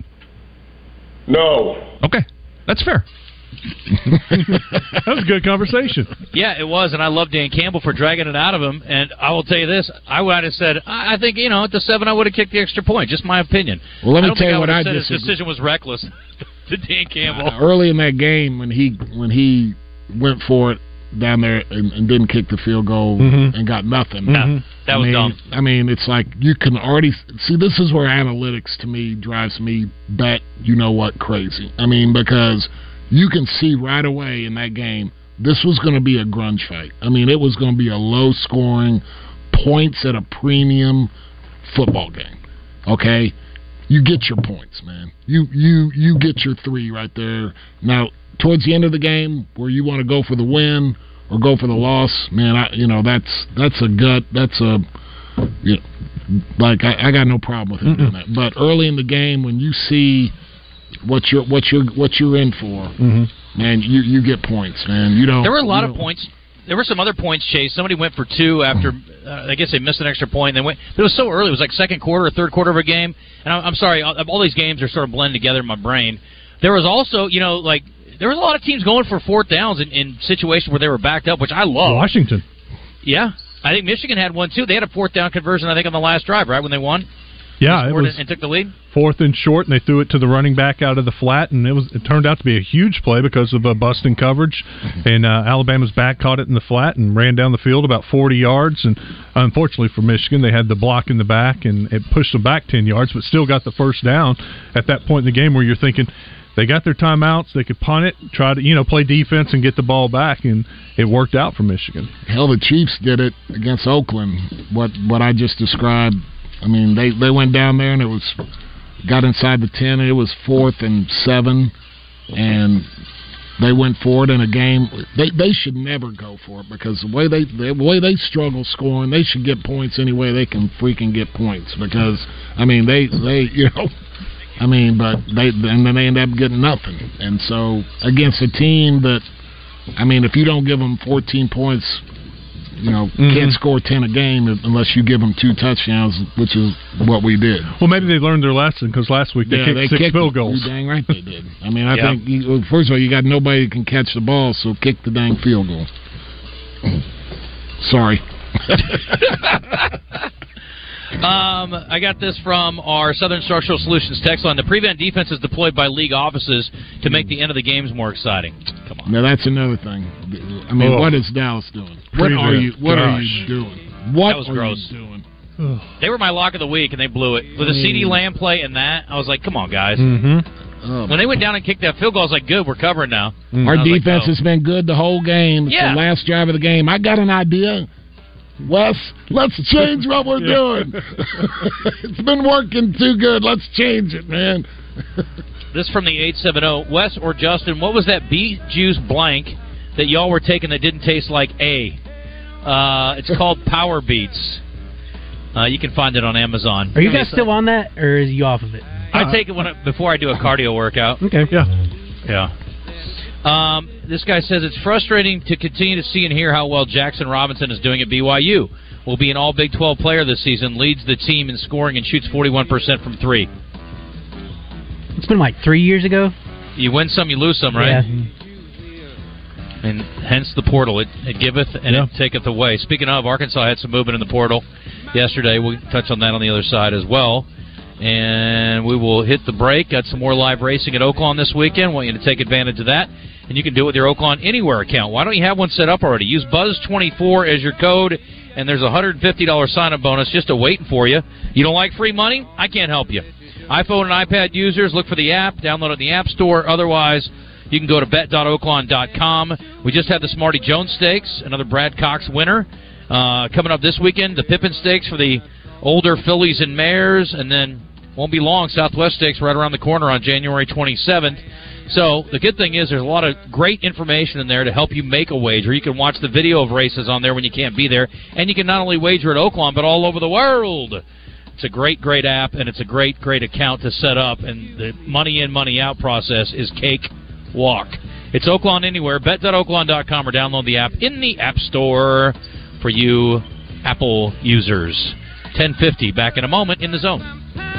No. Okay, that's fair. that was a good conversation. Yeah, it was, and I love Dan Campbell for dragging it out of him. And I will tell you this: I would have said, I I think you know, at the seven, I would have kicked the extra point. Just my opinion. Well, let me don't tell you I what would I said his decision was reckless. to Dan Campbell. Uh, early in that game when he when he went for it down there and, and didn't kick the field goal Mhm. and got nothing. Yeah, that I was mean, dumb. I mean, it's like you can already see. This is where analytics to me drives me bat. You know what? Crazy. I mean, because you can see right away in that game this was going to be a grunge fight. I mean, it was going to be a low scoring, points at a premium football game. Okay, you get your points, man. You you you get your three right there. Now, towards the end of the game, where you want to go for the win or go for the loss, man, I you know that's that's a gut. That's a you know, like I, I got no problem with him doing that. But early in the game, when you see what you're what you're what you're in for, man, you you get points, man. You don't. There were a lot of don't- points. There were some other points Chase. Somebody went for two after. Uh, I guess they missed an extra point. And they went. But it was so early. It was like second quarter or third quarter of a game. And I'm, I'm sorry. All, all these games are sort of blended together in my brain. There was also, you know, like there was a lot of teams going for fourth downs in, in situations where they were backed up, which I love. Washington. Yeah, I think Michigan had one too. They had a fourth down conversion. I think on the last drive, right when they won. Yeah, it was and took the lead. fourth and short, and they threw it to the running back out of the flat, and it was it turned out to be a huge play because of a busting coverage, and uh, Alabama's back caught it in the flat and ran down the field about forty yards, and unfortunately for Michigan, they had the block in the back and it pushed them back ten yards, but still got the first down at that point in the game where you're thinking. They got their timeouts. They could punt it, try to you know play defense and get the ball back, and it worked out for Michigan. Hell, the Chiefs did it against Oakland. What what I just described. I mean, they they went down there and it was got inside the ten. And it was fourth and seven, and they went for it in a game. They they should never go for it because the way they the way they struggle scoring, they should get points any way they can freaking get points. Because I mean, they they you know. I mean, but they and then they end up getting nothing. And so against a team that, I mean, if you don't give them 14 points, you know, mm-hmm. can't score 10 a game unless you give them two touchdowns, which is what we did. Well, maybe they learned their lesson because last week they Yeah, kicked they six kicked field goals. Dang right they did. I mean, I Yeah. think you, first of all, you got nobody who can catch the ball, so kick the dang field goal. Sorry. Um, I got this from our Southern Structural Solutions text line. The prevent defense is deployed by league offices to make the end of the games more exciting. Come on. Now that's another thing. I mean, Oh. what is Dallas doing? What Prevent. are you? What are you doing? What That was are gross. you doing? They were my lock of the week, and they blew it with a CeeDee Lamb play and that. I was like, "Come on, guys!" Mm-hmm. When they went down and kicked that field goal, I was like, "Good, we're covering now." Our And I was like, defense "Oh." has been good the whole game. It's Yeah. the last drive of the game. I got an idea. Wes, let's change what we're doing. it's been working too good. Let's change it, man. This from the eight seven zero. Wes or Justin, what was that beet juice blank that y'all were taking that didn't taste like A? Uh, it's called Power Beats. Uh, you can find it on Amazon. Are you guys still on that, or is you off of it? I take it when I, before I do a cardio workout. Okay. Yeah. Yeah. Um, this guy says it's frustrating to continue to see and hear how well Jaxson Robinson is doing at BYU. Will be an All Big 12 player this season. Leads the team in scoring and shoots 41% from three. It's been like three years ago. You win some, you lose some, right? Yeah. And hence the portal. It, it giveth and it taketh away. Speaking of, Arkansas had some movement in the portal yesterday. We'll touch on that on the other side as well. And we will hit the break. Got some more live racing at Oaklawn this weekend. Want you to take advantage of that. And you can do it with your Oaklawn Anywhere account. Why don't you have one set up already? Use Buzz24 as your code, and there's a $150 sign up bonus just waiting for you. You don't like free money? I can't help you. iPhone and iPad users, look for the app, download it in the App Store. Otherwise, you can go to bet.oaklawn.com. We just had the Smarty Jones Stakes, another Brad Cox winner. Uh, coming up this weekend, the Pippin Stakes for the older fillies and mares, and then won't be long, Southwest Stakes right around the corner on January 27th. So the good thing is there's a lot of great information in there to help you make a wager. You can watch the video of races on there when you can't be there, and you can not only wager at Oaklawn but all over the world. It's a great, great app, and it's a great, great account to set up. And the money in, money out process is cake walk. It's Oaklawn anywhere. Bet.oaklawn.com or download the app in the App Store for you Apple users. 1050 back in a moment in the zone.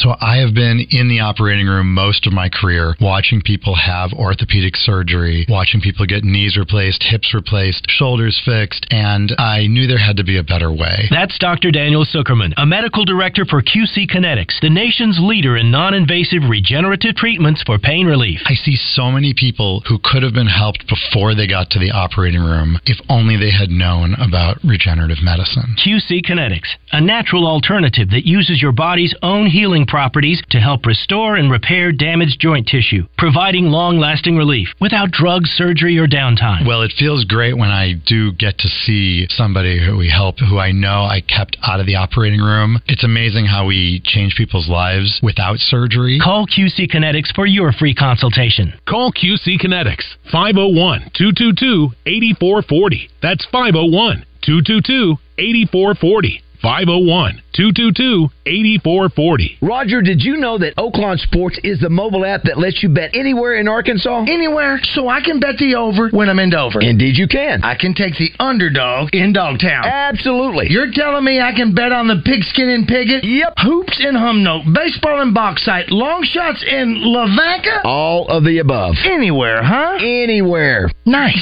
So I have been in the operating room most of my career, watching people have orthopedic surgery, watching people get knees replaced, hips replaced, shoulders fixed, and I knew there had to be a better way. That's Dr. Daniel Zuckerman, a medical director for QC Kinetics, the nation's leader in non invasive regenerative treatments for pain relief. I see so many people who could have been helped before they got to the operating room if only they had known about regenerative medicine. QC Kinetics, a natural alternative that uses your body's own healing properties to help restore and repair damaged joint tissue, providing long lasting relief without drugs, surgery, or downtime. Well, it feels great when I do get to see somebody who we help, who I know I kept out of the operating room. It's amazing how we change people's lives without surgery. Call QC Kinetics for your free consultation. Call QC Kinetics 501 222 8440. That's 501 222 8440. 501 222 8440. Roger, did you know that Oaklawn Sports is the mobile app that lets you bet anywhere in Arkansas? Anywhere, so I can bet the over when I'm in Dover. Indeed, you can. I can take the underdog in Dogtown. Absolutely. You're telling me I can bet on the pigskin and Piggott? Yep. Hoops and Humnoke, baseball and bauxite, long shots in Lavaca? All of the above. Anywhere, huh? Anywhere. Nice.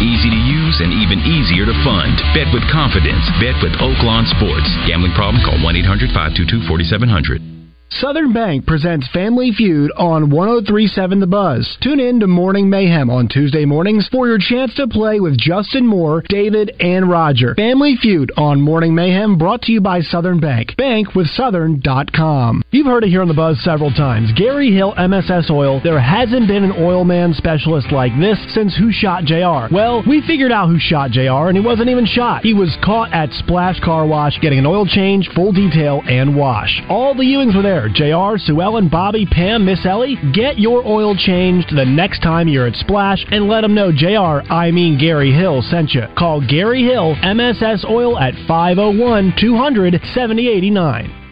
Easy to and even easier to fund. Bet with confidence. Bet with Oaklawn Sports. Gambling problem? Call 1 800 522 4700. Southern Bank presents Family Feud on 1037 The Buzz. Tune in to Morning Mayhem on Tuesday mornings for your chance to play with Justin Moore, David, and Roger. Family Feud on Morning Mayhem brought to you by Southern Bank. Bank with Southern.com. You've heard it here on The Buzz several times. Gary Hill MSS Oil. There hasn't been an oil man specialist like this since Who Shot JR. Well, we figured out who shot JR, and he wasn't even shot. He was caught at Splash Car Wash getting an oil change, full detail, and wash. All the Ewings were there. JR, Sue Ellen, Bobby, Pam, Miss Ellie. Get your oil changed the next time you're at Splash and let them know JR, I mean Gary Hill, sent you. Call Gary Hill, MSS Oil at 501 200 7089.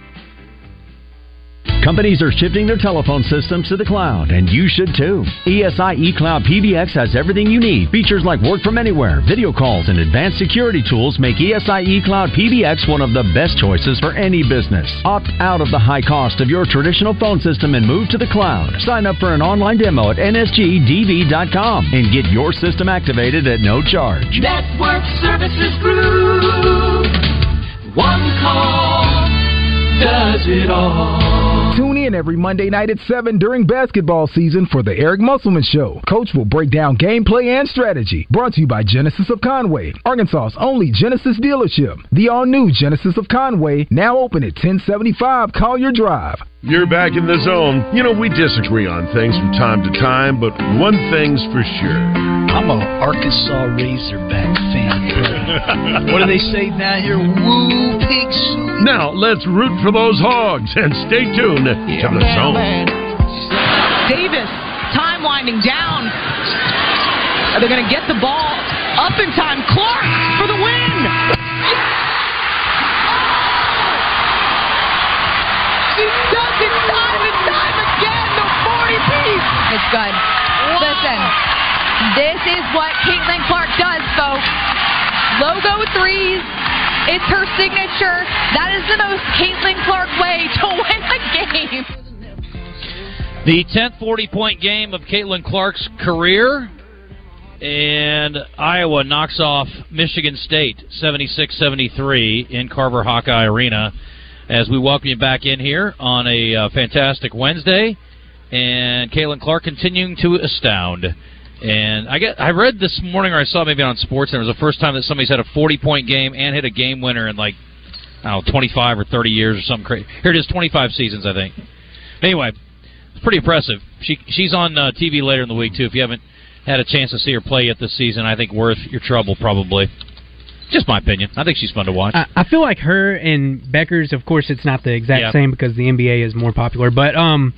Companies are shifting their telephone systems to the cloud, and you should too. ESI eCloud PBX has everything you need. Features like work from anywhere, video calls, and advanced security tools make ESI eCloud PBX one of the best choices for any business. Opt out of the high cost of your traditional phone system and move to the cloud. Sign up for an online demo at nsgdv.com and get your system activated at no charge. Network Services Group. One call does it all. Tune in every Monday night at 7 during basketball season for the Eric Musselman Show. Coach will break down gameplay and strategy. Brought to you by Genesis of Conway, Arkansas's only Genesis dealership. The all new Genesis of Conway, now open at 1075 Collier Drive. You're back in the zone. You know, we disagree on things from time to time, but one thing's for sure. I'm a Arkansas Razorback fan. What do they say down here? Woo pigs. Now, let's root for those hogs and stay tuned to the zone. Davis, time winding down. Are they going to get the ball up in time? Clark for the win. She does it time and time again. The 40 piece. It's good. Listen, this is what Caitlin Clark does, folks. Logo threes. It's her signature. That is the most Caitlin Clark way to win a game. The 10th 40 point game of Caitlin Clark's career. And Iowa knocks off Michigan State 76 73 in Carver Hawkeye Arena as we welcome you back in here on a uh, fantastic Wednesday. And Caitlin Clark continuing to astound. And I get I read this morning, or I saw maybe on Sports, and it was the first time that somebody's had a 40 point game and hit a game winner in like, I don't know, 25 or 30 years or something crazy. Here it is, 25 seasons, I think. Anyway, it's pretty impressive. She She's on uh, TV later in the week, too. If you haven't had a chance to see her play yet this season, I think worth your trouble, probably. Just my opinion. I think she's fun to watch. I, I feel like her and Bueckers. Of course, it's not the exact Yeah. same because the NBA is more popular, but um,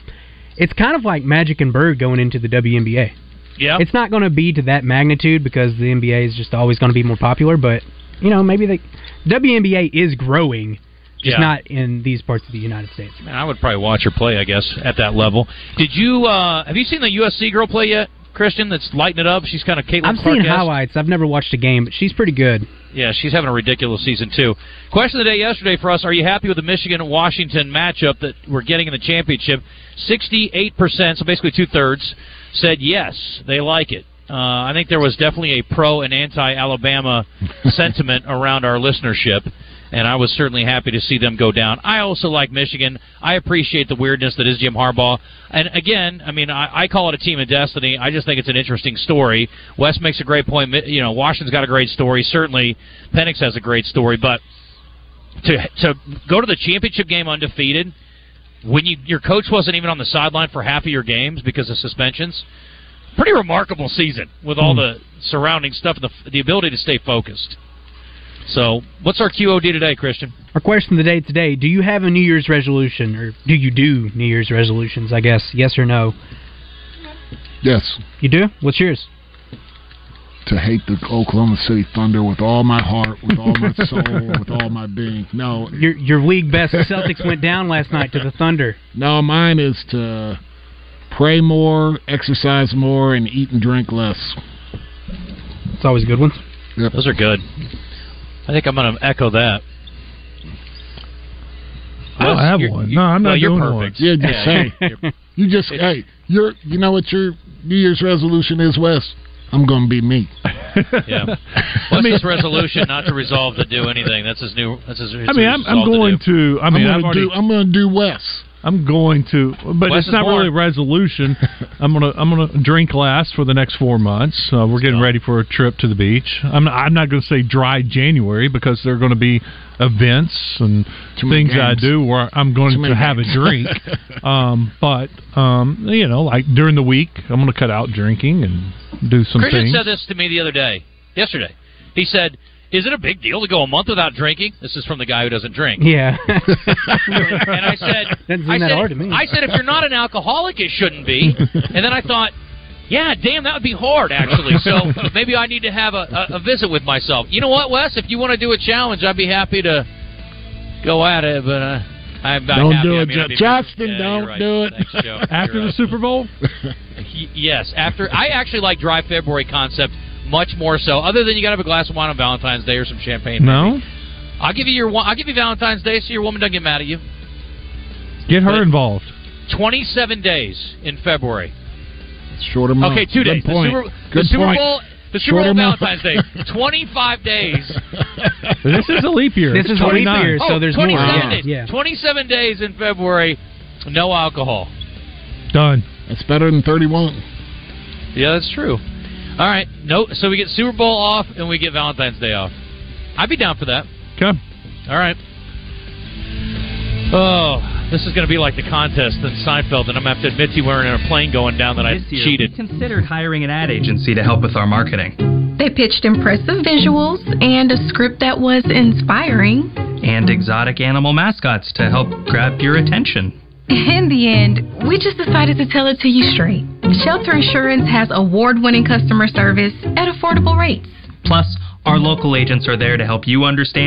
it's kind of like Magic and Bird going into the WNBA. Yeah. It's not going to be to that magnitude because the NBA is just always going to be more popular. But you know, maybe the WNBA is growing, just Yeah. not in these parts of the United States. Man, I would probably watch her play, I guess, at that level. Did you uh have you seen the USC girl play yet, Christian? That's lighting it up. She's kind of Caitlin I've Clark-esque. seen highlights. I've never watched a game, but she's pretty good. Yeah, she's having a ridiculous season too. Question of the day yesterday for us: Are you happy with the Michigan and Washington matchup that we're getting in the championship? Sixty-eight percent, so basically two thirds, said yes, they like it. Uh, I think there was definitely a pro and anti-Alabama sentiment around our listenership, and I was certainly happy to see them go down. I also like Michigan. I appreciate the weirdness that is Jim Harbaugh. And again, I mean, I, I call it a team of destiny. I just think it's an interesting story. Wes makes a great point. You know, Washington's got a great story. Certainly, Penix has a great story. But to to go to the championship game undefeated when you your coach wasn't even on the sideline for half of your games because of suspensions. Pretty remarkable season with all hmm. the surrounding stuff and the, the ability to stay focused. So, what's our QOD today, Christian? Our question of the day today: Do you have a New Year's resolution, or do you do New Year's resolutions? I guess yes or no. Yes. You do. What's yours? To hate the Oklahoma City Thunder with all my heart, with all my soul, with all my being. No, Your your league best Celtics went down last night to the Thunder. no, mine is to pray more, exercise more, and eat and drink less. It's always good ones. Yep. Those are good. I think I'm going to echo that. I don't have you're- one. you- No, I'm not well, you're doing perfect. Yeah, just Yeah, say. you're- You just hey, you're you know what your New Year's resolution is, Wes? I'm gonna be me. yeah. What's his resolution not to resolve to do anything? That's his new. That's his. I mean, I'm, I'm going do. to. I mean, I'm gonna do I'm gonna do Wes. I'm going to, but Wes it's is not really a resolution. I'm gonna I'm gonna drink less for the next four months. Uh, we're getting ready for a trip to the beach. I'm not, I'm not going to say dry January because there are going to be events and Too many things I do where I'm going Too to have a drink. um, but um, you know, like during the week, I'm going to cut out drinking and do some Christian things. said this to me the other day, yesterday. He said, "Is it a big deal to go a month without drinking?" This is from the guy who doesn't drink. Yeah. and I said, Doesn't seem I that said, hard to me. I said, if you're not an alcoholic, it shouldn't be. and then I thought, yeah, damn, that would be hard actually. So maybe I need to have a, a, a visit with myself. You know what, Wes? If you want to do a challenge, I'd be happy to go at it. But uh, I'm not Don't do it, mean, Justin. Yeah, don't right. do it. Thanks, After You're the right. Super Bowl, Yes, after I actually like dry February concept much more so. Other than you got to have a glass of wine on Valentine's Day or some champagne. no, maybe. I'll give you your I'll give you Valentine's Day so your woman doesn't get mad at you. get her But- involved. Twenty-seven days in February. Shorter month. Okay, two Good days. Point. The Super, Good the Super point. Bowl. The Super Shorter Bowl. Valentine's Day. Twenty-five days. This is a leap year. This It's is a leap year, so oh, there's more. 27 Yeah. days. yeah. Twenty-seven days in February. No alcohol. Done. That's better than 31. Yeah, that's true. All right. No. So we get Super Bowl off and we get Valentine's Day off. I'd be down for that. Okay. All right. Oh, this is going to be like the contest in Seinfeld, and I'm going to have to admit to you we're in a plane going down that I This year, cheated. we considered hiring an ad agency to help with our marketing. They pitched impressive visuals and a script that was inspiring. And exotic animal mascots to help grab your attention. In the end, we just decided to tell it to you straight. Shelter Insurance has award winning customer service at affordable rates. Plus, our local agents are there to help you understand